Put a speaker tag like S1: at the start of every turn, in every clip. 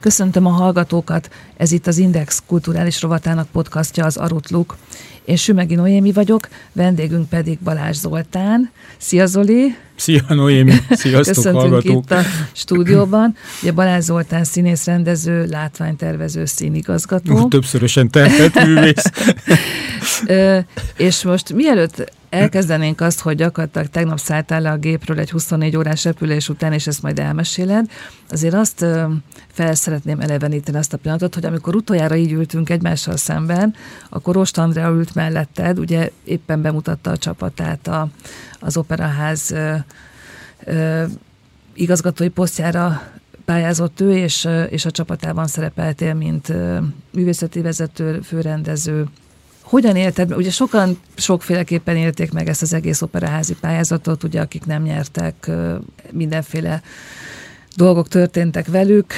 S1: Köszöntöm a hallgatókat, ez itt az Index kulturális rovatának podcastja, az Arutluk. Én Sümegi Noémi vagyok, vendégünk pedig Balázs Zoltán. Szia Zoli!
S2: Szia Noémi! Sziasztok
S1: Köszöntünk
S2: hallgatók!
S1: itt a stúdióban. Ugye Balázs Zoltán színész, rendező, látványtervező, színigazgató.
S2: Többszörösen terhelt művész.
S1: És most mielőtt elkezdenénk azt, hogy gyakorlatilag tegnap szálltál le a gépről egy 24 órás repülés után, és ezt majd elmeséled, azért azt fel szeretném eleveníteni azt a pillanatot, hogy amikor utoljára így ültünk egymással szemben, akkor Rost Andrea ült melletted, ugye éppen bemutatta a csapatát a, az Operaház ö, ö, igazgatói posztjára pályázott ő, és, és a csapatában szerepeltél, mint művészeti vezető, főrendező, hogyan élted? Ugye sokan sokféleképpen élték meg ezt az egész operaházi pályázatot, ugye akik nem nyertek, mindenféle dolgok történtek velük,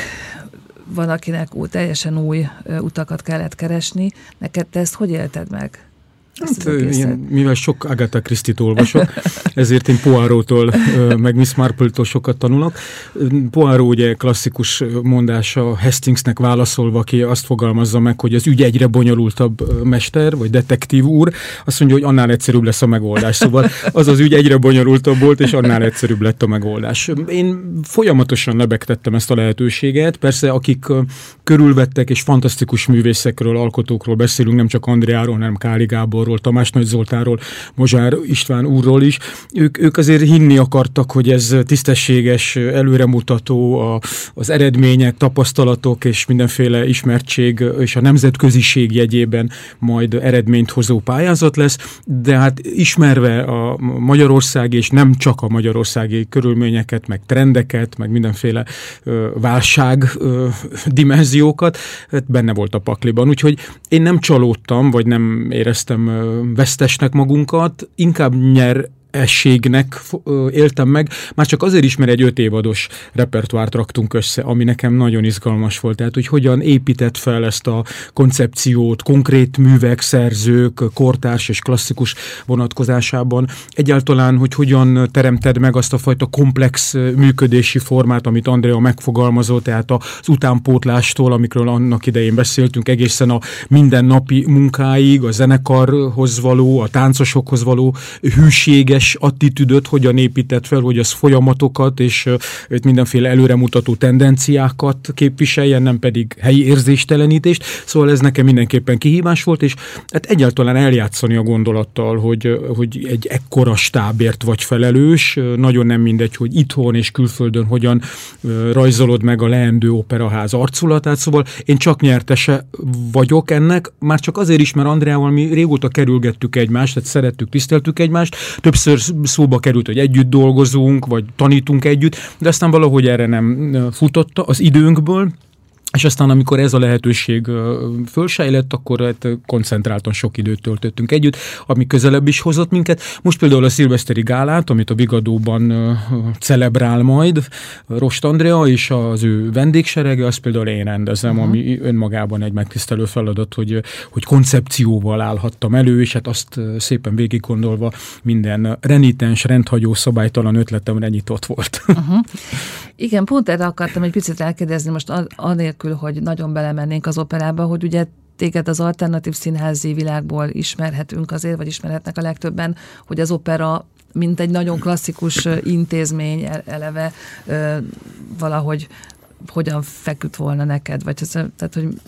S1: van akinek ú, teljesen új utakat kellett keresni. Neked te ezt hogy élted meg?
S2: Hát, én, mivel sok Agatha Christie-t olvasok, ezért én Poirot-tól, meg Miss Marple-tól sokat tanulok. Poirot ugye klasszikus mondása Hastingsnek válaszolva, aki azt fogalmazza meg, hogy az ügy egyre bonyolultabb mester, vagy detektív úr, azt mondja, hogy annál egyszerűbb lesz a megoldás. Szóval az az ügy egyre bonyolultabb volt, és annál egyszerűbb lett a megoldás. Én folyamatosan lebegtettem ezt a lehetőséget. Persze, akik körülvettek, és fantasztikus művészekről, alkotókról beszélünk, nem csak Andreáról, hanem Káli Gábor Gáborról, Tamás Nagy Zoltáról, Mozsár István úrról is. Ők, ők azért hinni akartak, hogy ez tisztességes, előremutató, a, az eredmények, tapasztalatok és mindenféle ismertség és a nemzetköziség jegyében majd eredményt hozó pályázat lesz, de hát ismerve a Magyarország és nem csak a magyarországi körülményeket, meg trendeket, meg mindenféle ö, válság ö, dimenziókat, hát benne volt a pakliban. Úgyhogy én nem csalódtam, vagy nem éreztem vesztesnek magunkat, inkább nyer ességnek éltem meg, már csak azért is, mert egy öt évados repertoárt raktunk össze, ami nekem nagyon izgalmas volt. Tehát, hogy hogyan épített fel ezt a koncepciót, konkrét művek, szerzők, kortárs és klasszikus vonatkozásában. Egyáltalán, hogy hogyan teremted meg azt a fajta komplex működési formát, amit Andrea megfogalmazott, tehát az utánpótlástól, amikről annak idején beszéltünk, egészen a mindennapi munkáig, a zenekarhoz való, a táncosokhoz való hűséges teljes attitűdöt hogyan épített fel, hogy az folyamatokat és mindenféle előremutató tendenciákat képviseljen, nem pedig helyi érzéstelenítést. Szóval ez nekem mindenképpen kihívás volt, és hát egyáltalán eljátszani a gondolattal, hogy, hogy egy ekkora stábért vagy felelős, nagyon nem mindegy, hogy itthon és külföldön hogyan rajzolod meg a leendő operaház arculatát, szóval én csak nyertese vagyok ennek, már csak azért is, mert Andreával mi régóta kerülgettük egymást, tehát szerettük, tiszteltük egymást, többször többször szóba került, hogy együtt dolgozunk, vagy tanítunk együtt, de aztán valahogy erre nem futotta az időnkből, és aztán, amikor ez a lehetőség fölsejlett, akkor hát koncentráltan sok időt töltöttünk együtt, ami közelebb is hozott minket. Most például a szilveszteri gálát, amit a Vigadóban celebrál majd Rost Andrea és az ő vendégserege, azt például én rendezem, uh-huh. ami önmagában egy megtisztelő feladat, hogy, hogy koncepcióval állhattam elő, és hát azt szépen végig gondolva minden renitens, rendhagyó, szabálytalan ötletem nyitott volt.
S1: Uh-huh. Igen, pont erre akartam egy picit elkérdezni most anélkül, hogy nagyon belemennénk az operába, hogy ugye téged az alternatív színházi világból ismerhetünk azért, vagy ismerhetnek a legtöbben, hogy az opera mint egy nagyon klasszikus intézmény eleve valahogy hogyan feküdt volna neked, vagy tehát, hogy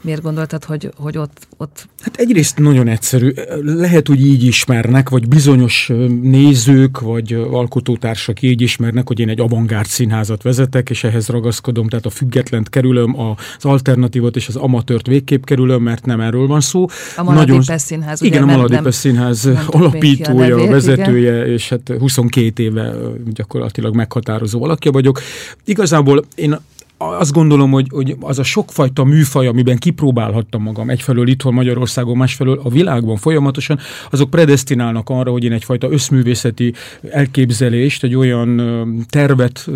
S1: miért gondoltad, hogy, hogy ott, ott...
S2: Hát egyrészt nagyon egyszerű. Lehet, hogy így ismernek, vagy bizonyos nézők, vagy alkotótársak így ismernek, hogy én egy avantgárd színházat vezetek, és ehhez ragaszkodom, tehát a függetlent kerülöm, az alternatívot és az amatőrt végképp kerülöm, mert nem erről van szó.
S1: A Maladipes nagyon... Színház.
S2: Igen, ugye, a Maladipes Színház alapítója, nevét, vezetője, igen. és hát 22 éve gyakorlatilag meghatározó alakja vagyok. Igazából én azt gondolom, hogy, hogy az a sokfajta műfaj, amiben kipróbálhattam magam egyfelől itthon Magyarországon, másfelől a világban folyamatosan, azok predestinálnak arra, hogy én egyfajta összművészeti elképzelést, egy olyan tervet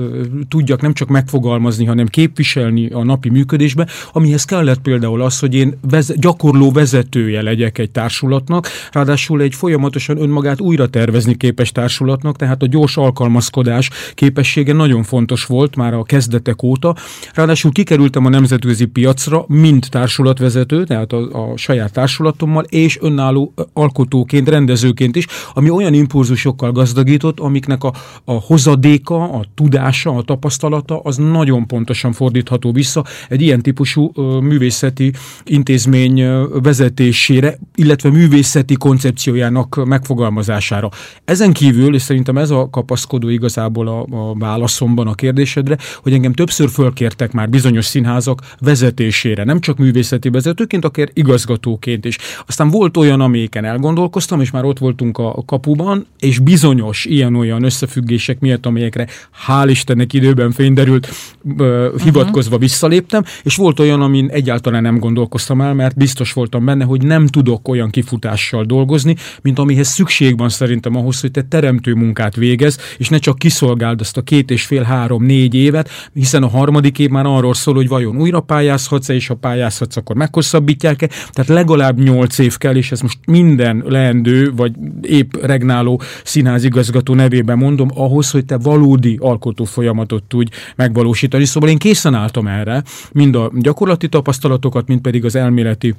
S2: tudjak nem csak megfogalmazni, hanem képviselni a napi működésbe, amihez kellett például az, hogy én vez- gyakorló vezetője legyek egy társulatnak, ráadásul egy folyamatosan önmagát újra tervezni képes társulatnak, tehát a gyors alkalmazkodás képessége nagyon fontos volt már a kezdetek óta, Ráadásul kikerültem a nemzetközi piacra, mint társulatvezető, tehát a, a saját társulatommal, és önálló alkotóként, rendezőként is, ami olyan impulzusokkal gazdagított, amiknek a, a hozadéka, a tudása, a tapasztalata, az nagyon pontosan fordítható vissza egy ilyen típusú ö, művészeti intézmény vezetésére, illetve művészeti koncepciójának megfogalmazására. Ezen kívül, és szerintem ez a kapaszkodó igazából a, a válaszomban a kérdésedre, hogy engem többször fölkérdezett kértek már bizonyos színházak vezetésére, nem csak művészeti vezetőként, akár igazgatóként is. Aztán volt olyan, amelyiken elgondolkoztam, és már ott voltunk a kapuban, és bizonyos ilyen-olyan összefüggések miatt, amelyekre hál' Istennek időben fényderült, uh, hivatkozva visszaléptem, és volt olyan, amin egyáltalán nem gondolkoztam el, mert biztos voltam benne, hogy nem tudok olyan kifutással dolgozni, mint amihez szükség van szerintem ahhoz, hogy te teremtő munkát végez, és ne csak kiszolgáld azt a két és fél, három, négy évet, hiszen a harmadik harmadik év már arról szól, hogy vajon újra pályázhatsz-e, és ha pályázhatsz, akkor meghosszabbítják-e. Tehát legalább nyolc év kell, és ez most minden leendő, vagy épp regnáló színházigazgató nevében mondom, ahhoz, hogy te valódi alkotó folyamatot tudj megvalósítani. Szóval én készen álltam erre, mind a gyakorlati tapasztalatokat, mind pedig az elméleti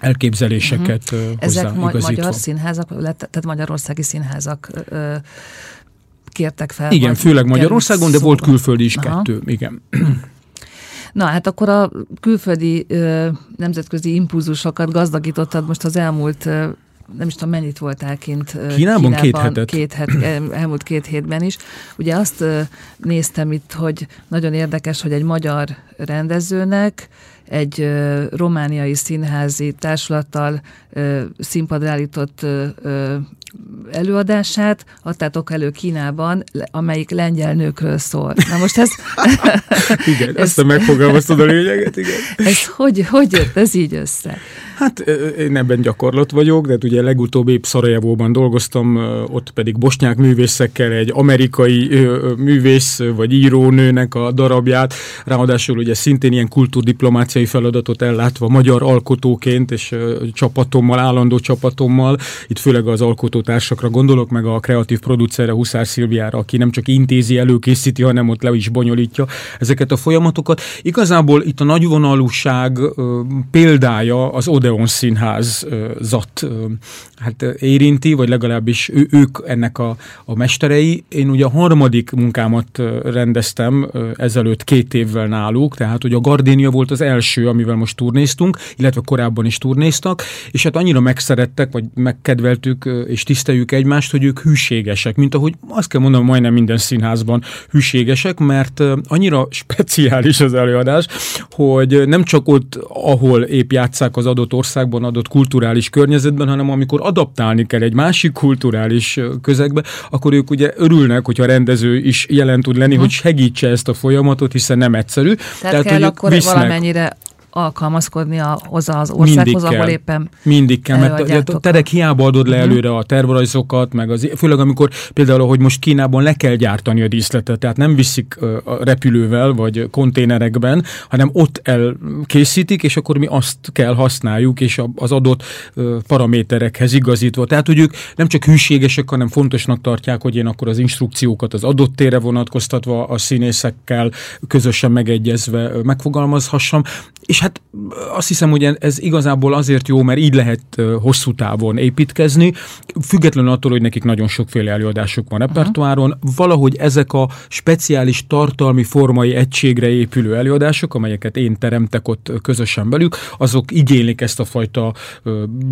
S2: elképzeléseket uh-huh.
S1: Ezek ma- magyar színházak, tehát magyarországi színházak ö, kértek fel.
S2: Igen, főleg Magyarországon, de volt külföldi is Aha. kettő, igen.
S1: Na hát akkor a külföldi ö, nemzetközi impulzusokat gazdagítottad most az elmúlt ö, nem is tudom, mennyit voltál kint
S2: Kínában, Kínában két hetet.
S1: Két het, elmúlt két hétben is. Ugye azt néztem itt, hogy nagyon érdekes, hogy egy magyar rendezőnek egy romániai színházi társulattal színpadra állított előadását adtátok elő Kínában, amelyik lengyel nőkről szól. Na most ez...
S2: igen, ezt a megfogalmaztad a lényeget, igen.
S1: Ez hogy, hogy jött ez így össze?
S2: Hát én ebben gyakorlat vagyok, de hát ugye legutóbb épp Szarajevóban dolgoztam, ott pedig bosnyák művészekkel egy amerikai művész vagy írónőnek a darabját, ráadásul ugye szintén ilyen kultúrdiplomáciai feladatot ellátva magyar alkotóként és csapatommal, állandó csapatommal, itt főleg az alkotótársakra gondolok, meg a kreatív producerre Huszár Szilviára, aki nem csak intézi, előkészíti, hanem ott le is bonyolítja ezeket a folyamatokat. Igazából itt a nagyvonalúság példája az Odeon színházat hát érinti, vagy legalábbis ő, ők ennek a, a mesterei. Én ugye a harmadik munkámat rendeztem ezelőtt két évvel náluk, tehát hogy a Gardénia volt az első, amivel most turnéztunk, illetve korábban is turnéztak, és hát annyira megszerettek, vagy megkedveltük és tiszteljük egymást, hogy ők hűségesek, mint ahogy azt kell mondanom, majdnem minden színházban hűségesek, mert annyira speciális az előadás, hogy nem csak ott, ahol épp játszák az adott országban, adott kulturális környezetben, hanem amikor adaptálni kell egy másik kulturális közegbe, akkor ők ugye örülnek, hogyha a rendező is jelen tud lenni, uh-huh. hogy segítse ezt a folyamatot, hiszen nem egyszerű.
S1: Tehát, Tehát kell akkor visznek. valamennyire alkalmazkodni a, hozzá az országhoz, ahol éppen
S2: Mindig kell, mert a terek hiába adod le mhm. előre a tervrajzokat, meg az, főleg amikor például, hogy most Kínában le kell gyártani a díszletet, tehát nem viszik a repülővel, vagy konténerekben, hanem ott elkészítik, és akkor mi azt kell használjuk, és az adott paraméterekhez igazítva. Tehát, hogy ők nem csak hűségesek, hanem fontosnak tartják, hogy én akkor az instrukciókat az adott tére vonatkoztatva a színészekkel közösen megegyezve megfogalmazhassam, és hát azt hiszem, hogy ez igazából azért jó, mert így lehet hosszú távon építkezni, függetlenül attól, hogy nekik nagyon sokféle előadásuk van repertoáron, uh-huh. valahogy ezek a speciális tartalmi, formai egységre épülő előadások, amelyeket én teremtek ott közösen belük, azok igénylik ezt a fajta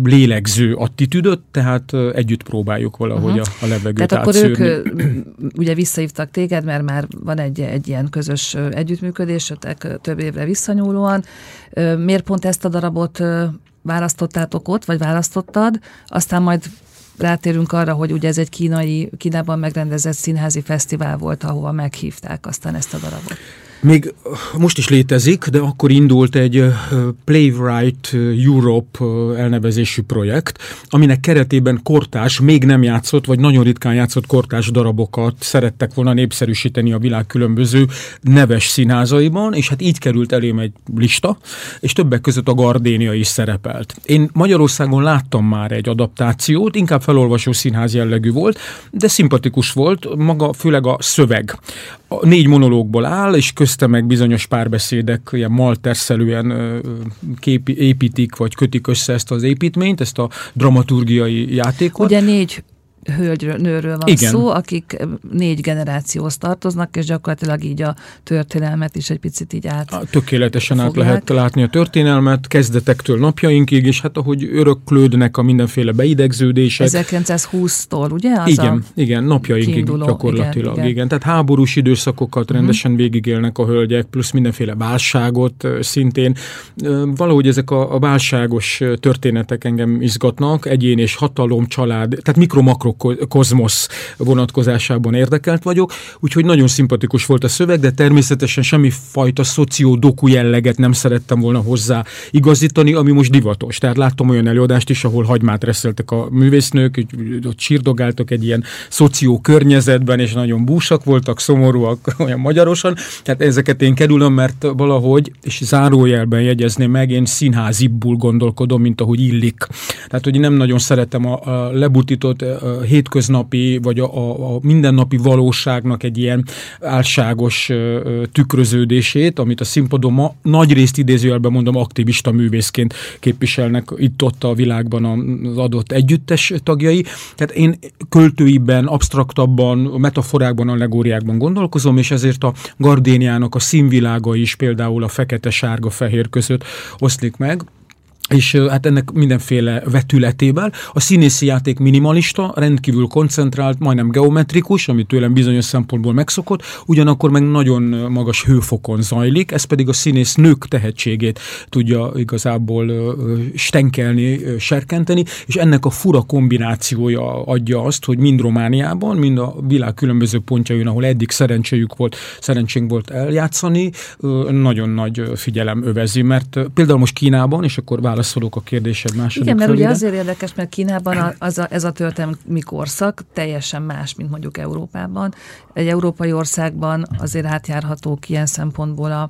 S2: lélegző attitűdöt, tehát együtt próbáljuk valahogy uh-huh. a, a levegőt
S1: Tehát átszűrni. akkor ők ugye visszahívtak téged, mert már van egy, egy ilyen közös együttműködésetek több évre visszanyúlóan, Miért pont ezt a darabot választottátok ott, vagy választottad, aztán majd rátérünk arra, hogy ugye ez egy kínai, Kínában megrendezett színházi fesztivál volt, ahova meghívták aztán ezt a darabot.
S2: Még most is létezik, de akkor indult egy Playwright Europe elnevezésű projekt, aminek keretében kortás, még nem játszott, vagy nagyon ritkán játszott kortás darabokat szerettek volna népszerűsíteni a világ különböző neves színházaiban, és hát így került elém egy lista, és többek között a Gardénia is szerepelt. Én Magyarországon láttam már egy adaptációt, inkább felolvasó színház jellegű volt, de szimpatikus volt, maga főleg a szöveg. A négy monológból áll, és köz közte meg bizonyos párbeszédek ilyen malterszelően képi, építik, vagy kötik össze ezt az építményt, ezt a dramaturgiai játékot.
S1: Ugye négy hölgyről, nőről van Igen. szó, akik négy generációhoz tartoznak, és gyakorlatilag így a történelmet is egy picit így át
S2: Tökéletesen fogják. át lehet látni a történelmet, kezdetektől napjainkig, és hát ahogy öröklődnek a mindenféle beidegződések.
S1: 1920-tól, ugye?
S2: Az igen, igen, napjainkig kiinduló, gyakorlatilag. Igen, igen. Tehát háborús időszakokat uh-huh. rendesen végigélnek a hölgyek, plusz mindenféle válságot szintén. Valahogy ezek a, a válságos történetek engem izgatnak, egyén és hatalom, család, tehát mikro-makro mikrokozmosz vonatkozásában érdekelt vagyok, úgyhogy nagyon szimpatikus volt a szöveg, de természetesen semmi fajta szoció-doku jelleget nem szerettem volna hozzá igazítani, ami most divatos. Tehát láttam olyan előadást is, ahol hagymát reszeltek a művésznők, ott sírdogáltak egy ilyen szoció környezetben, és nagyon búsak voltak, szomorúak, olyan magyarosan. Tehát ezeket én kerülöm, mert valahogy, és zárójelben jegyezném meg, én színházibbul gondolkodom, mint ahogy illik. Tehát, hogy nem nagyon szeretem a, a lebutított hétköznapi, vagy a, a, a mindennapi valóságnak egy ilyen álságos tükröződését, amit a színpadon ma nagy részt idézőjelben mondom aktivista művészként képviselnek itt-ott a világban az adott együttes tagjai. Tehát én költőiben, absztraktabban, metaforákban, allegóriákban gondolkozom, és ezért a Gardéniának a színvilága is például a fekete-sárga-fehér között oszlik meg és hát ennek mindenféle vetületével. A színészi játék minimalista, rendkívül koncentrált, majdnem geometrikus, ami tőlem bizonyos szempontból megszokott, ugyanakkor meg nagyon magas hőfokon zajlik, ez pedig a színész nők tehetségét tudja igazából stenkelni, serkenteni, és ennek a fura kombinációja adja azt, hogy mind Romániában, mind a világ különböző pontjain, ahol eddig szerencséjük volt, szerencsénk volt eljátszani, nagyon nagy figyelem övezi, mert például most Kínában, és akkor válasz válaszolok a kérdésed második
S1: Igen, mert fölére. ugye azért érdekes, mert Kínában az a, ez a történelmi korszak teljesen más, mint mondjuk Európában. Egy európai országban azért átjárhatók ilyen szempontból a,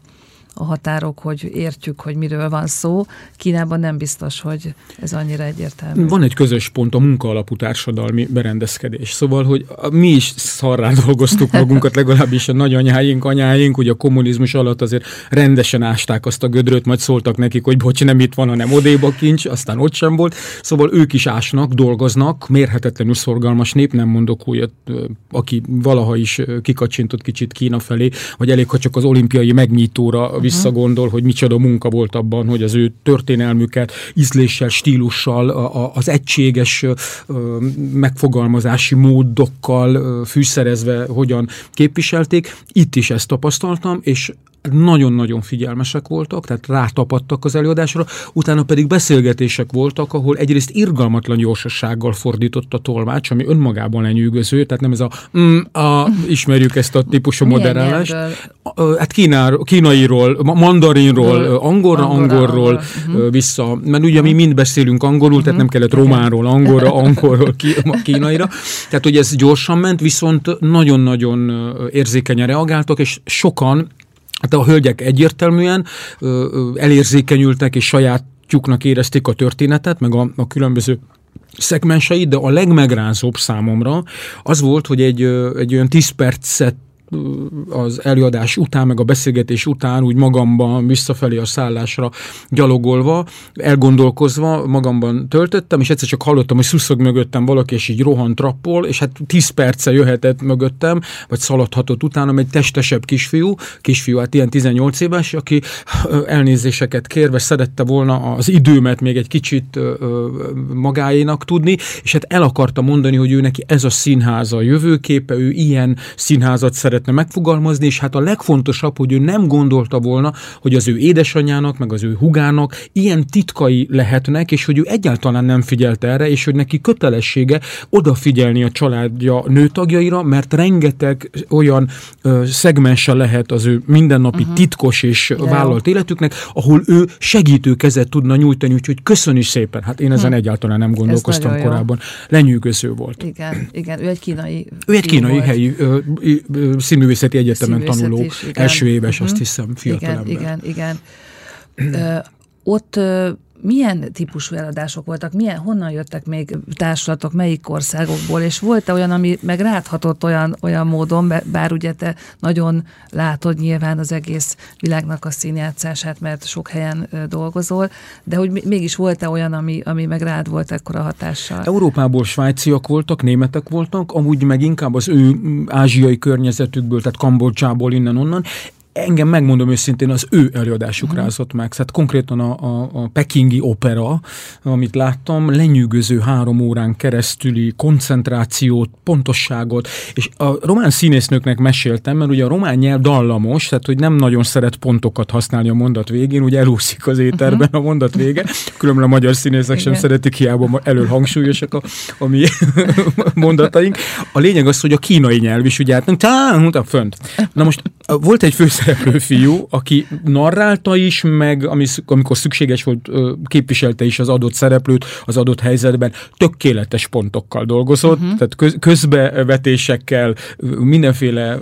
S1: a határok, hogy értjük, hogy miről van szó. Kínában nem biztos, hogy ez annyira egyértelmű.
S2: Van egy közös pont, a munkaalapú társadalmi berendezkedés. Szóval, hogy mi is szarrá dolgoztuk magunkat, legalábbis a nagyanyáink, anyáink, ugye a kommunizmus alatt azért rendesen ásták azt a gödröt, majd szóltak nekik, hogy bocs, nem itt van, hanem odéba kincs, aztán ott sem volt. Szóval ők is ásnak, dolgoznak, mérhetetlenül szorgalmas nép, nem mondok újat, aki valaha is kikacsintott kicsit Kína felé, vagy elég, ha csak az olimpiai megnyitóra visszagondol, hogy micsoda munka volt abban, hogy az ő történelmüket ízléssel, stílussal, a, a, az egységes megfogalmazási módokkal fűszerezve hogyan képviselték. Itt is ezt tapasztaltam, és nagyon-nagyon figyelmesek voltak, tehát rátapadtak az előadásra, utána pedig beszélgetések voltak, ahol egyrészt irgalmatlan gyorsasággal fordított a tolmács, ami önmagában lenyűgöző, tehát nem ez a, mm, a ismerjük ezt a típusú moderálást. Hát Kínár, kínairól, mandarinról, angolra, angolról uh-huh. vissza, mert ugye mi mind beszélünk angolul, uh-huh. tehát nem kellett románról, angolra, angolról, kínaira. Tehát, hogy ez gyorsan ment, viszont nagyon-nagyon érzékenyen reagáltak, és sokan Hát a hölgyek egyértelműen elérzékenyültek és sajátjuknak érezték a történetet, meg a, a különböző szegmenseit, de a legmegrázóbb számomra az volt, hogy egy, egy olyan 10 percet az előadás után, meg a beszélgetés után úgy magamban visszafelé a szállásra gyalogolva, elgondolkozva magamban töltöttem, és egyszer csak hallottam, hogy szuszog mögöttem valaki, és így rohan trappol, és hát 10 perce jöhetett mögöttem, vagy szaladhatott utána egy testesebb kisfiú, kisfiú, hát ilyen 18 éves, aki elnézéseket kérve szerette volna az időmet még egy kicsit magáénak tudni, és hát el akarta mondani, hogy ő neki ez a színháza a jövőképe, ő ilyen színházat szeretne megfogalmazni, és hát a legfontosabb, hogy ő nem gondolta volna, hogy az ő édesanyjának, meg az ő hugának ilyen titkai lehetnek, és hogy ő egyáltalán nem figyelt erre, és hogy neki kötelessége odafigyelni a családja nőtagjaira, mert rengeteg olyan ö, szegmense lehet az ő mindennapi uh-huh. titkos és De vállalt jó. életüknek, ahol ő segítő kezet tudna nyújtani, úgyhogy köszönjük szépen. Hát én ezen hm. egyáltalán nem gondolkoztam korábban. Lenyűgöző volt.
S1: Igen, igen, ő egy kínai
S2: Ő egy kínai helyi ö, ö, színművészeti egyetemen színművészet tanuló, is, első éves, uh-huh. azt hiszem, fiatalember.
S1: Igen, igen, igen. Ö, ott milyen típusú eladások voltak, milyen, honnan jöttek még társulatok, melyik országokból, és volt-e olyan, ami meg ráthatott olyan, olyan módon, bár ugye te nagyon látod nyilván az egész világnak a színjátszását, mert sok helyen dolgozol, de hogy mégis volt-e olyan, ami, ami meg rád volt ekkora hatással?
S2: Európából svájciak voltak, németek voltak, amúgy meg inkább az ő ázsiai környezetükből, tehát Kambodzsából, innen-onnan engem megmondom őszintén, az ő előadásuk uh-huh. rázott meg. Tehát konkrétan a, a, a pekingi opera, amit láttam, lenyűgöző három órán keresztüli koncentrációt, pontosságot, és a román színésznőknek meséltem, mert ugye a román nyelv dallamos, tehát hogy nem nagyon szeret pontokat használni a mondat végén, ugye elúszik az éterben uh-huh. a mondat vége, különben a magyar színészek Igen. sem szeretik, hiába elől hangsúlyosak a, a mi mondataink. A lényeg az, hogy a kínai nyelv is ugye hát, fönt. Na most volt egy főszereplő, főszereplő fiú, aki narrálta is, meg amikor szükséges volt, képviselte is az adott szereplőt az adott helyzetben, tökéletes pontokkal dolgozott, uh-huh. tehát közbevetésekkel, mindenféle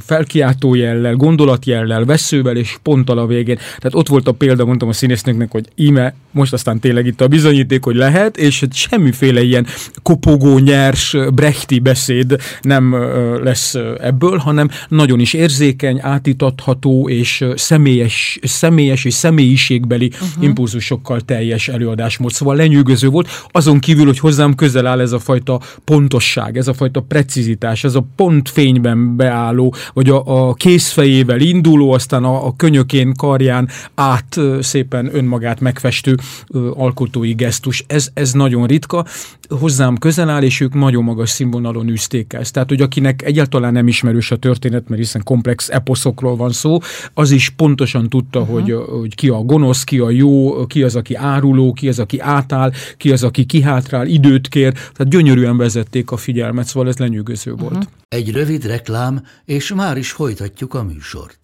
S2: felkiáltó jellel, gondolatjellel, veszővel és ponttal a végén. Tehát ott volt a példa, mondtam a színésznőknek, hogy íme, most aztán tényleg itt a bizonyíték, hogy lehet, és semmiféle ilyen kopogó, nyers, brechti beszéd nem lesz ebből, hanem nagyon is érzékeny, átítat, bemutatható és személyes, személyes és személyiségbeli uh-huh. impulzusokkal teljes előadásmód. Szóval lenyűgöző volt, azon kívül, hogy hozzám közel áll ez a fajta pontosság, ez a fajta precizitás, ez a pontfényben beálló, vagy a, a készfejével induló, aztán a, a könyökén, karján át szépen önmagát megfestő alkotói gesztus. Ez, ez nagyon ritka, hozzám közel áll, és ők nagyon magas színvonalon űzték ezt. Tehát, hogy akinek egyáltalán nem ismerős a történet, mert hiszen komplex eposzokról van szó, az is pontosan tudta, uh-huh. hogy, hogy ki a gonosz, ki a jó, ki az, aki áruló, ki az, aki átáll, ki az, aki kihátrál, időt kér. Tehát gyönyörűen vezették a figyelmet, szóval ez lenyűgöző uh-huh. volt.
S3: Egy rövid reklám, és már is folytatjuk a műsort.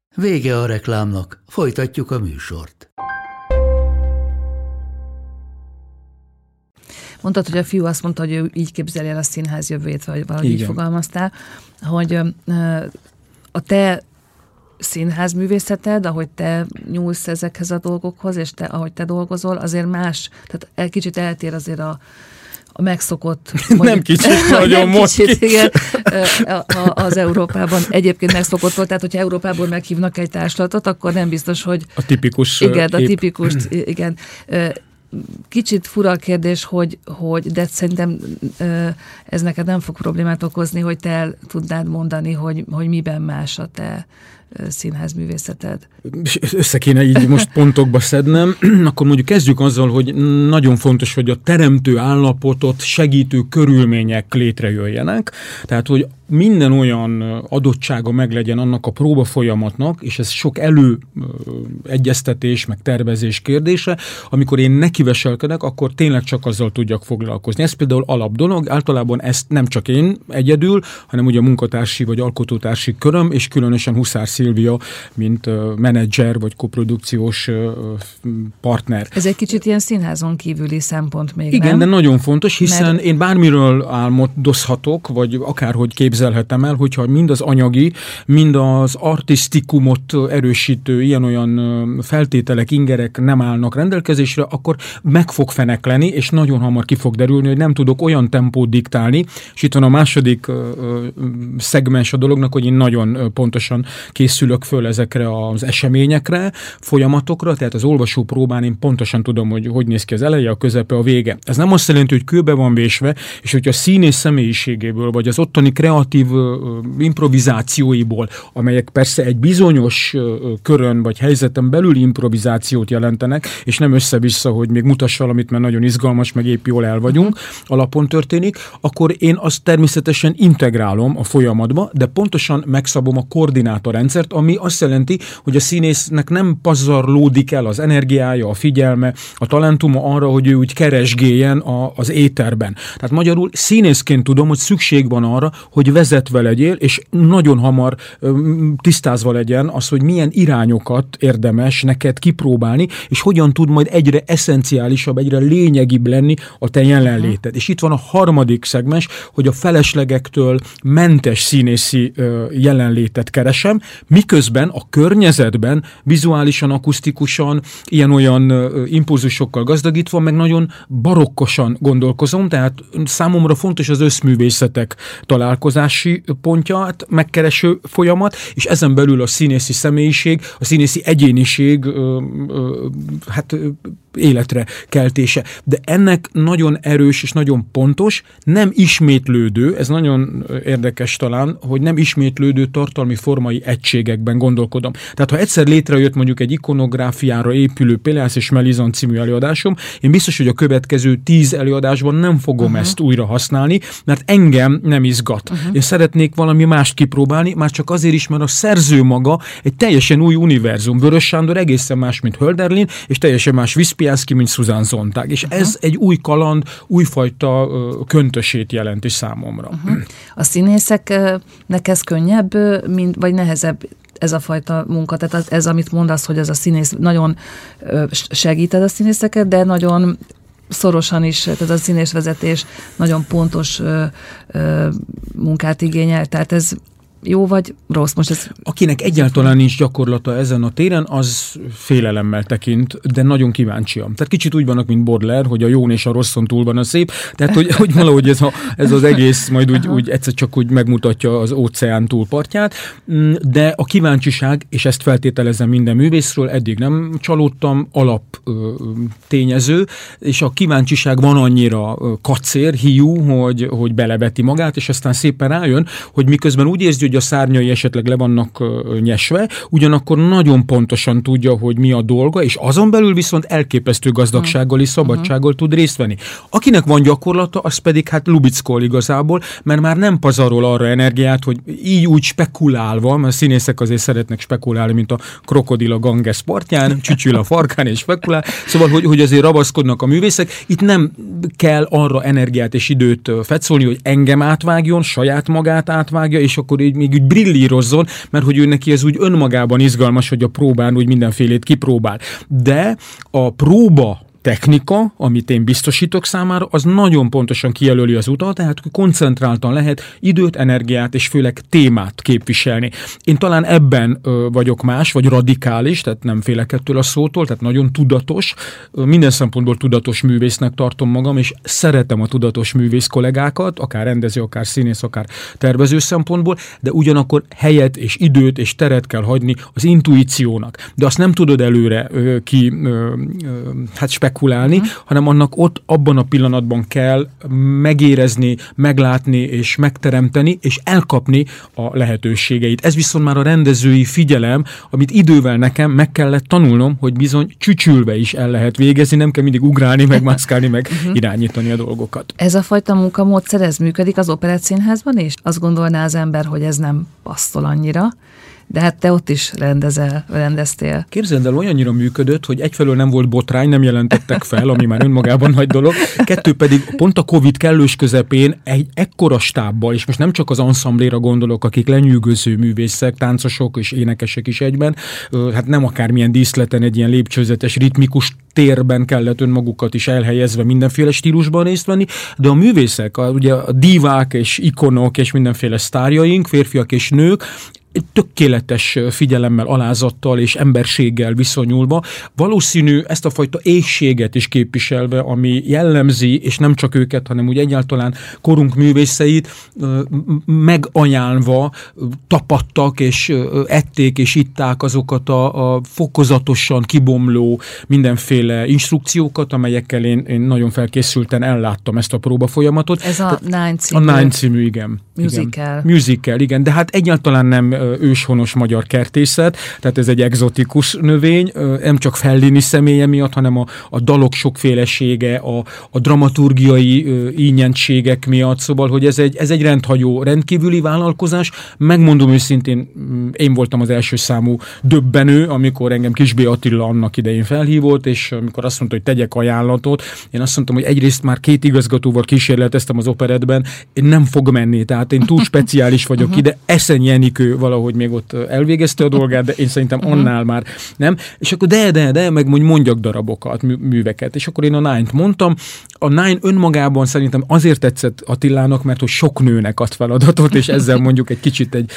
S3: Vége a reklámnak, folytatjuk a műsort.
S1: Mondtad, hogy a fiú azt mondta, hogy ő így képzeli el a színház jövőjét, vagy valahogy Igen. így fogalmaztál, hogy a te színházművészeted, ahogy te nyúlsz ezekhez a dolgokhoz, és te, ahogy te dolgozol, azért más, tehát egy kicsit eltér azért a, a megszokott...
S2: Mondjuk, nem kicsit, nagyon nem most kicsit, igen,
S1: az Európában egyébként megszokott volt, tehát hogyha Európából meghívnak egy társlatot, akkor nem biztos, hogy...
S2: A tipikus...
S1: Igen, a tipikus, igen. Kicsit fura a kérdés, hogy, hogy de szerintem ez neked nem fog problémát okozni, hogy te el tudnád mondani, hogy, hogy miben más a te színházművészeted.
S2: Össze kéne így most pontokba szednem, akkor mondjuk kezdjük azzal, hogy nagyon fontos, hogy a teremtő állapotot segítő körülmények létrejöjjenek. Tehát, hogy minden olyan adottsága meglegyen annak a próba folyamatnak, és ez sok elő egyeztetés, meg tervezés kérdése, amikor én nekiveselkedek, akkor tényleg csak azzal tudjak foglalkozni. Ez például alap dolog, általában ezt nem csak én egyedül, hanem ugye a munkatársi vagy alkotótársi köröm, és különösen Huszár Szilvia, mint menedzser vagy koprodukciós partner.
S1: Ez egy kicsit ilyen színházon kívüli szempont még,
S2: Igen,
S1: nem?
S2: de nagyon fontos, hiszen Mert... én bármiről álmodozhatok, vagy akárhogy képzelhetem el, hogyha mind az anyagi, mind az artistikumot erősítő ilyen-olyan feltételek, ingerek nem állnak rendelkezésre, akkor meg fog fenekleni, és nagyon hamar ki fog derülni, hogy nem tudok olyan tempót diktálni, és itt van a második szegmens a dolognak, hogy én nagyon pontosan készülök föl ezekre az eseményekre, folyamatokra, tehát az olvasó próbán én pontosan tudom, hogy hogy néz ki az eleje, a közepe, a vége. Ez nem azt jelenti, hogy kőbe van vésve, és hogyha a színész személyiségéből, vagy az ottani kreatív improvizációiból, amelyek persze egy bizonyos körön vagy helyzeten belül improvizációt jelentenek, és nem össze-vissza, hogy még mutass valamit, mert nagyon izgalmas, meg épp jól el vagyunk, alapon történik, akkor én azt természetesen integrálom a folyamatba, de pontosan megszabom a koordinátorrendszert, ami azt jelenti, hogy a színésznek nem pazarlódik el az energiája, a figyelme, a talentuma arra, hogy ő úgy keresgéljen a, az éterben. Tehát magyarul színészként tudom, hogy szükség van arra, hogy vezetve legyél, és nagyon hamar tisztázva legyen az, hogy milyen irányokat érdemes neked kipróbálni, és hogyan tud majd egyre eszenciálisabb, egyre lényegibb lenni a te jelenléted. És itt van a harmadik szegmens, hogy a feleslegektől mentes színészi jelenlétet keresem, miközben a környezetben vizuálisan, akusztikusan, ilyen-olyan impulzusokkal gazdagítva, meg nagyon barokkosan gondolkozom, tehát számomra fontos az összművészetek találkozási pontját megkereső folyamat, és ezen belül a színészi személyiség, a színészi egyéniség hát életre keltése. De ennek nagyon erős és nagyon pontos, nem ismétlődő, ez nagyon érdekes talán, hogy nem ismétlődő tartalmi formai egységekben gondolkodom. Tehát ha egyszer létrejött mondjuk egy ikonográfiára épülő Pélász és Melizan című előadásom, én biztos, hogy a következő tíz előadásban nem fogom uh-huh. ezt újra használni, mert engem nem izgat. Uh-huh. Én szeretnék valami mást kipróbálni, már csak azért is, mert a szerző maga egy teljesen új univerzum. Vörös Sándor egészen más, mint Hölderlin, és teljesen más Viszpiánszki, mint Susan Zontag. És uh-huh. ez egy új kaland, újfajta köntösét jelenti számomra. Uh-huh.
S1: A színészeknek ez könnyebb, mint, vagy nehezebb ez a fajta munka, tehát ez, amit mondasz, hogy ez a színész nagyon segíted a színészeket, de nagyon szorosan is, tehát a színészvezetés nagyon pontos ö, ö, munkát igényel, tehát ez jó vagy rossz? Most ez...
S2: Akinek egyáltalán nincs gyakorlata ezen a téren, az félelemmel tekint, de nagyon kíváncsiam. Tehát kicsit úgy vannak, mint Bodler, hogy a jón és a rosszon túl van a szép, tehát hogy, hogy valahogy ez, a, ez az egész majd úgy, úgy egyszer csak úgy megmutatja az óceán túlpartját, mm, de a kíváncsiság, és ezt feltételezem minden művészről, eddig nem csalódtam, alap ö, tényező, és a kíváncsiság van annyira kacér, hiú, hogy, hogy beleveti magát, és aztán szépen rájön, hogy miközben úgy érzi, hogy a szárnyai esetleg le vannak nyesve, ugyanakkor nagyon pontosan tudja, hogy mi a dolga, és azon belül viszont elképesztő gazdagsággal és szabadsággal tud részt venni. Akinek van gyakorlata, az pedig hát lubickol igazából, mert már nem pazarol arra energiát, hogy így úgy spekulálva, mert a színészek azért szeretnek spekulálni, mint a krokodil a Ganges partján, csücsül a farkán és spekulál, szóval, hogy, hogy azért rabaszkodnak a művészek, itt nem kell arra energiát és időt fetszolni, hogy engem átvágjon, saját magát átvágja, és akkor így még úgy brillírozzon, mert hogy ő neki ez úgy önmagában izgalmas, hogy a próbán úgy mindenfélét kipróbál. De a próba technika, amit én biztosítok számára, az nagyon pontosan kijelöli az utat, tehát koncentráltan lehet időt, energiát és főleg témát képviselni. Én talán ebben ö, vagyok más, vagy radikális, tehát nem félek ettől a szótól, tehát nagyon tudatos, ö, minden szempontból tudatos művésznek tartom magam, és szeretem a tudatos művész kollégákat, akár rendező, akár színész, akár tervező szempontból, de ugyanakkor helyet és időt és teret kell hagyni az intuíciónak. De azt nem tudod előre ö, ki, ö, ö, hát spekulálni, uh-huh. hanem annak ott abban a pillanatban kell megérezni, meglátni és megteremteni, és elkapni a lehetőségeit. Ez viszont már a rendezői figyelem, amit idővel nekem meg kellett tanulnom, hogy bizony csücsülve is el lehet végezni, nem kell mindig ugrálni, meg mászkálni, meg uh-huh. irányítani a dolgokat.
S1: Ez a fajta munkamódszer, ez működik az operetszínházban is? Azt gondolná az ember, hogy ez nem passzol annyira, de hát te ott is rendezel, rendeztél.
S2: Képzeld el, olyannyira működött, hogy egyfelől nem volt botrány, nem jelentettek fel, ami már önmagában nagy dolog, kettő pedig pont a Covid kellős közepén egy ekkora stábbal, és most nem csak az anszambléra gondolok, akik lenyűgöző művészek, táncosok és énekesek is egyben, hát nem akármilyen díszleten egy ilyen lépcsőzetes, ritmikus térben kellett önmagukat is elhelyezve mindenféle stílusban részt venni, de a művészek, a, ugye a divák és ikonok és mindenféle sztárjaink, férfiak és nők tökéletes figyelemmel, alázattal és emberséggel viszonyulva, valószínű ezt a fajta éhséget is képviselve, ami jellemzi, és nem csak őket, hanem úgy egyáltalán korunk művészeit meganyálva tapadtak, és ették, és itták azokat a, a fokozatosan kibomló mindenféle instrukciókat, amelyekkel én, én nagyon felkészülten elláttam ezt a próba folyamatot.
S1: Ez a Nine című.
S2: A Nine című, igen.
S1: Musical.
S2: Igen. Musical, igen, de hát egyáltalán nem őshonos magyar kertészet, tehát ez egy egzotikus növény, nem csak Fellini személye miatt, hanem a, a dalok sokfélesége, a, a dramaturgiai ínyentségek miatt, szóval, hogy ez egy, ez egy rendhagyó, rendkívüli vállalkozás. Megmondom őszintén, mm, én voltam az első számú döbbenő, amikor engem Kisbé Attila annak idején felhívott, és amikor azt mondta, hogy tegyek ajánlatot, én azt mondtam, hogy egyrészt már két igazgatóval kísérleteztem az operetben, én nem fog menni, tehát én túl speciális vagyok ide, Eszen Jenikő valahogy még ott elvégezte a dolgát, de én szerintem uh-huh. annál már nem. És akkor de, de, de, meg mondjak darabokat, műveket. És akkor én a Nine-t mondtam. A Nine önmagában szerintem azért tetszett Attilának, mert hogy sok nőnek ad feladatot, és ezzel mondjuk egy kicsit egy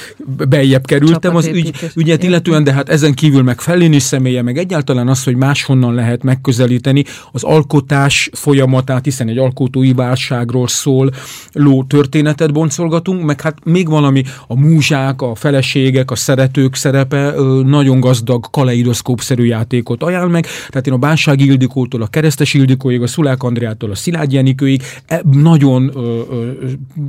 S2: bejjebb kerültem az ügy, ügyet illetően, de hát ezen kívül meg Fellini személye, meg egyáltalán az, hogy máshonnan lehet megközelíteni az alkotás folyamatát, hiszen egy alkotói válságról szól ló történetet boncolgatunk, meg hát még valami a múzsák, a feleségek, a szeretők szerepe nagyon gazdag kaleidoszkópszerű játékot ajánl meg, tehát én a Bánsági Ildikótól, a Keresztes Ildikóig, a Szulák Andriától, a Szilágy Jenikőig e, nagyon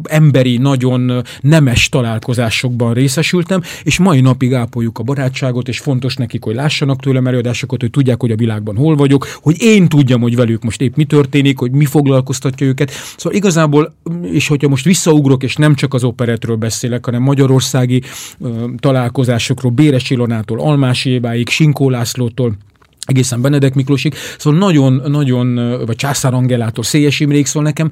S2: emberi, nagyon nemes találkozásokban részesültem, és mai napig ápoljuk a barátságot, és fontos nekik, hogy lássanak tőlem előadásokat, hogy tudják, hogy a világban hol vagyok, hogy én tudjam, hogy velük most épp mi történik, hogy mi foglalkoztatja őket. Szóval igazából, és hogyha most visszaugrok, és nem csak az operetről beszélek, hanem magyarországi találkozásokról, Béres Ilonától, Almási Éváig, Sinkó Lászlótól, egészen Benedek Miklósig, szóval nagyon-nagyon, vagy Császár Angelától, Széjes Imrék, szóval nekem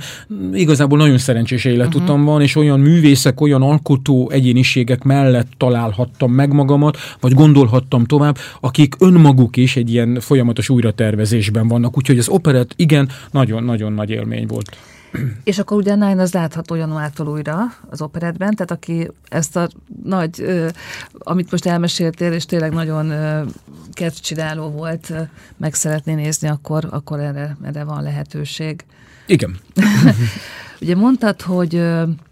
S2: igazából nagyon szerencsés életutam uh-huh. van, és olyan művészek, olyan alkotó egyéniségek mellett találhattam meg magamat, vagy gondolhattam tovább, akik önmaguk is egy ilyen folyamatos újratervezésben vannak, úgyhogy az operet igen, nagyon-nagyon nagy élmény volt.
S1: És akkor ugye Nine az látható januártól újra az operetben, tehát aki ezt a nagy, amit most elmeséltél, és tényleg nagyon kedvcsináló volt, meg szeretné nézni, akkor, akkor erre, erre van lehetőség.
S2: Igen.
S1: Ugye mondtad, hogy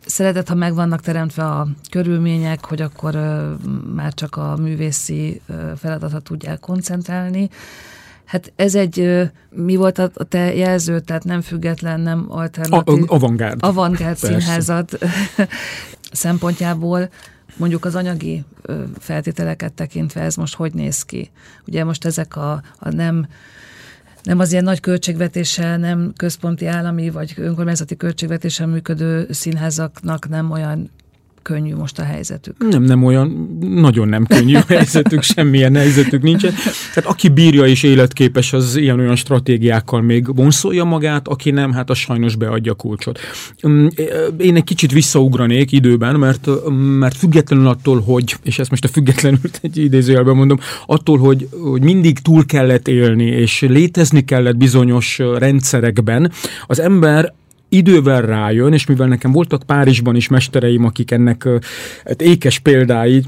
S1: szereted, ha meg vannak teremtve a körülmények, hogy akkor már csak a művészi feladatra tudják koncentrálni. Hát ez egy, mi volt a, te jelző, tehát nem független, nem alternatív.
S2: A, avantgárd.
S1: Avantgárd színházat szempontjából mondjuk az anyagi feltételeket tekintve ez most hogy néz ki? Ugye most ezek a, a nem nem az ilyen nagy költségvetéssel, nem központi állami vagy önkormányzati költségvetéssel működő színházaknak nem olyan könnyű most a helyzetük.
S2: Nem, nem olyan, nagyon nem könnyű a helyzetük, semmilyen helyzetük nincsen. Tehát aki bírja és életképes, az ilyen-olyan stratégiákkal még vonszolja magát, aki nem, hát az sajnos beadja a kulcsot. Mm, én egy kicsit visszaugranék időben, mert, mert függetlenül attól, hogy, és ezt most a függetlenül egy idézőjelben mondom, attól, hogy, hogy mindig túl kellett élni, és létezni kellett bizonyos rendszerekben, az ember idővel rájön, és mivel nekem voltak Párizsban is mestereim, akik ennek hát ékes példái,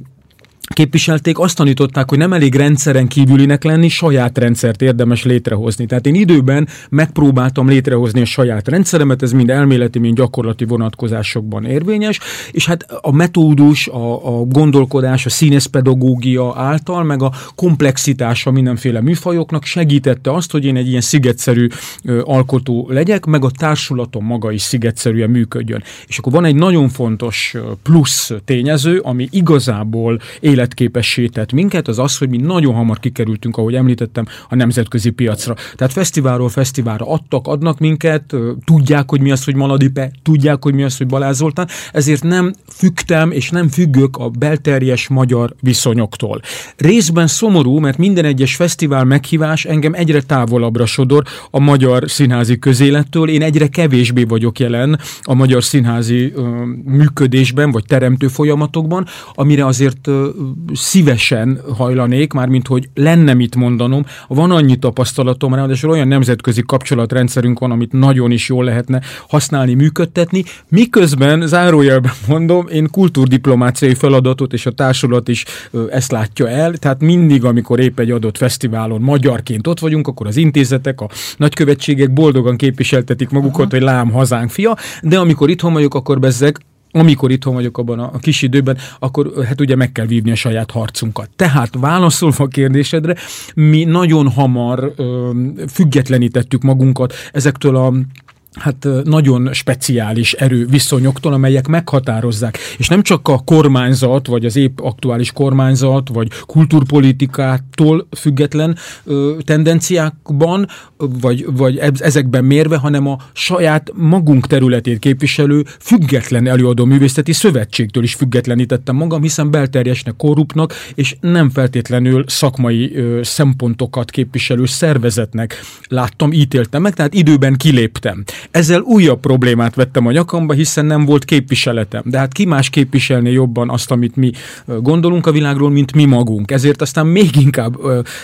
S2: képviselték, azt tanították, hogy nem elég rendszeren kívülinek lenni, saját rendszert érdemes létrehozni. Tehát én időben megpróbáltam létrehozni a saját rendszeremet, ez mind elméleti, mind gyakorlati vonatkozásokban érvényes, és hát a metódus, a, a gondolkodás, a színészpedagógia által, meg a komplexitása mindenféle műfajoknak segítette azt, hogy én egy ilyen szigetszerű ö, alkotó legyek, meg a társulatom maga is szigetszerűen működjön. És akkor van egy nagyon fontos plusz tényező, ami igazából életképessé tett minket, az az, hogy mi nagyon hamar kikerültünk, ahogy említettem, a nemzetközi piacra. Tehát fesztiválról fesztiválra adtak, adnak minket, tudják, hogy mi az, hogy Maladipe, tudják, hogy mi az, hogy Balázs Zoltán, ezért nem fügtem és nem függök a belterjes magyar viszonyoktól. Részben szomorú, mert minden egyes fesztivál meghívás engem egyre távolabbra sodor a magyar színházi közélettől, én egyre kevésbé vagyok jelen a magyar színházi ö, működésben, vagy teremtő folyamatokban, amire azért ö, szívesen hajlanék, mármint hogy lenne mit mondanom, van annyi tapasztalatom, ráadásul olyan nemzetközi kapcsolatrendszerünk van, amit nagyon is jól lehetne használni, működtetni, miközben zárójelben mondom, én kultúrdiplomáciai feladatot és a társulat is ezt látja el, tehát mindig, amikor épp egy adott fesztiválon magyarként ott vagyunk, akkor az intézetek, a nagykövetségek boldogan képviseltetik magukat, Aha. hogy lám hazánk fia, de amikor itthon vagyok, akkor bezzeg amikor itthon vagyok abban a kis időben, akkor hát ugye meg kell vívni a saját harcunkat. Tehát válaszolva a kérdésedre, mi nagyon hamar ö, függetlenítettük magunkat ezektől a hát nagyon speciális erőviszonyoktól, amelyek meghatározzák. És nem csak a kormányzat, vagy az épp aktuális kormányzat, vagy kultúrpolitikától független ö, tendenciákban, vagy, vagy ezekben mérve, hanem a saját magunk területét képviselő független előadó művészeti szövetségtől is függetlenítettem magam, hiszen belterjesnek, korruptnak, és nem feltétlenül szakmai ö, szempontokat képviselő szervezetnek láttam, ítéltem meg, tehát időben kiléptem. Ezzel újabb problémát vettem a nyakamba, hiszen nem volt képviseletem. De hát ki más képviselni jobban azt, amit mi gondolunk a világról, mint mi magunk. Ezért aztán még inkább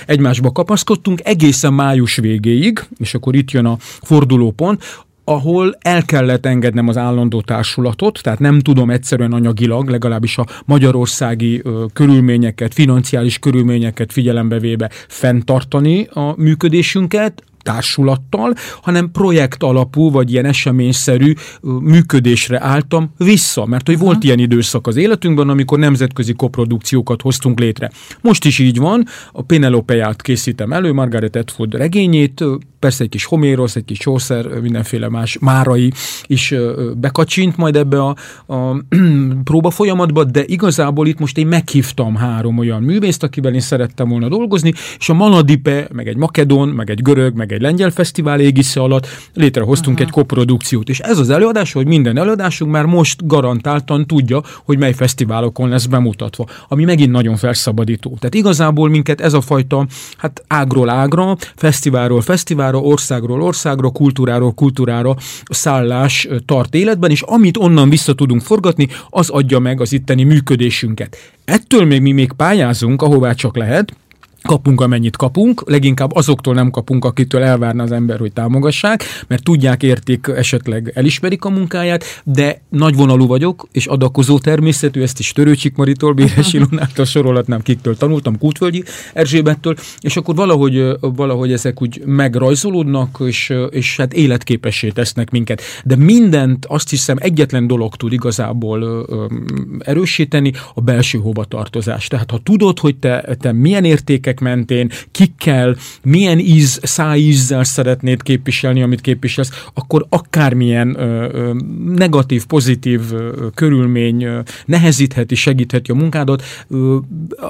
S2: egymásba kapaszkodtunk egészen május végéig, és akkor itt jön a fordulópont, ahol el kellett engednem az állandó társulatot, tehát nem tudom egyszerűen anyagilag, legalábbis a magyarországi ö, körülményeket, financiális körülményeket figyelembe véve fenntartani a működésünket, társulattal, hanem projekt alapú, vagy ilyen eseményszerű működésre álltam vissza, mert hogy volt ilyen időszak az életünkben, amikor nemzetközi koprodukciókat hoztunk létre. Most is így van, a Penelope-ját készítem elő, Margaret Atwood regényét, persze egy kis Homérosz, egy kis Chaucer, mindenféle más márai is bekacsint majd ebbe a, a próba folyamatba, de igazából itt most én meghívtam három olyan művészt, akivel én szerettem volna dolgozni, és a Maladipe, meg egy makedon, meg egy görög, meg egy lengyel fesztivál égisze alatt létrehoztunk Aha. egy koprodukciót. És ez az előadás, hogy minden előadásunk már most garantáltan tudja, hogy mely fesztiválokon lesz bemutatva, ami megint nagyon felszabadító. Tehát igazából minket ez a fajta, hát ágról ágra, fesztiválról fesztivál, országára, országról országra, kultúráról kultúrára szállás tart életben, és amit onnan vissza tudunk forgatni, az adja meg az itteni működésünket. Ettől még mi még pályázunk, ahová csak lehet, kapunk, amennyit kapunk, leginkább azoktól nem kapunk, akitől elvárna az ember, hogy támogassák, mert tudják, érték, esetleg elismerik a munkáját, de nagyvonalú vagyok, és adakozó természetű, ezt is Törőcsik Maritól, Béres Ilonától sorolhatnám, kiktől tanultam, Kútvölgyi Erzsébettől, és akkor valahogy, valahogy ezek úgy megrajzolódnak, és, és hát életképessé tesznek minket. De mindent azt hiszem egyetlen dolog tud igazából erősíteni, a belső hovatartozás. Tehát ha tudod, hogy te, te milyen értékek mentén, kikkel, milyen íz, szájízzel szeretnéd képviselni, amit képviselsz, akkor akármilyen ö, ö, negatív, pozitív ö, körülmény ö, nehezítheti, segítheti a munkádat, ö,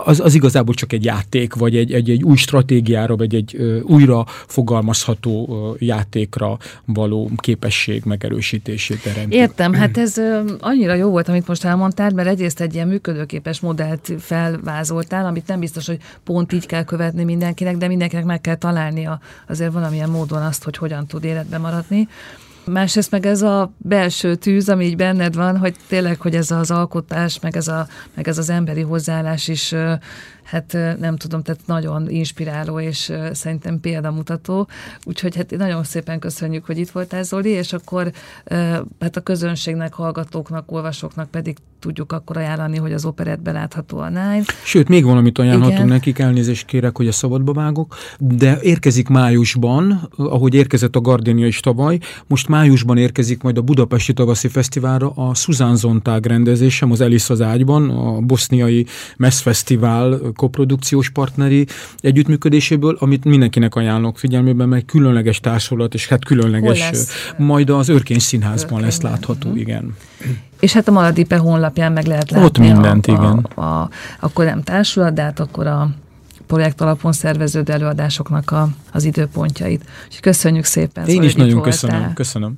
S2: az, az igazából csak egy játék, vagy egy, egy, egy új stratégiára, vagy egy ö, újra fogalmazható ö, játékra való képesség megerősítését teremti.
S1: Értem, hát ez ö, annyira jó volt, amit most elmondtál, mert egyrészt egy ilyen működőképes modellt felvázoltál, amit nem biztos, hogy pont így kell követni mindenkinek, de mindenkinek meg kell találnia azért valamilyen módon azt, hogy hogyan tud életbe maradni. Másrészt meg ez a belső tűz, ami így benned van, hogy tényleg, hogy ez az alkotás, meg ez, a, meg ez az emberi hozzáállás is hát nem tudom, tehát nagyon inspiráló és szerintem példamutató, úgyhogy hát nagyon szépen köszönjük, hogy itt voltál Zoli, és akkor hát a közönségnek, hallgatóknak, olvasóknak pedig tudjuk akkor ajánlani, hogy az operetben látható a Nine.
S2: Sőt, még valamit ajánlhatunk Igen. nekik, elnézést kérek, hogy a szabadba vágok, de érkezik májusban, ahogy érkezett a Gardenia is tavaly, most májusban érkezik majd a Budapesti Tavaszi Fesztiválra a Susan Zontag rendezésem az Elis az ágyban, a boszniai Mess Fesztivál koprodukciós partneri együttműködéséből, amit mindenkinek ajánlok figyelmében, mert különleges társulat, és hát különleges, majd az Örkény Színházban Örkény. lesz látható, uh-huh. igen.
S1: És hát a Maladipe honlapján meg lehet látni.
S2: Ott mindent, a, igen.
S1: A, a, akkor nem társulat, de hát akkor a projekt alapon szerveződő előadásoknak a, az időpontjait. Úgyhogy köszönjük szépen.
S2: Én is nagyon köszönöm. Köszönöm.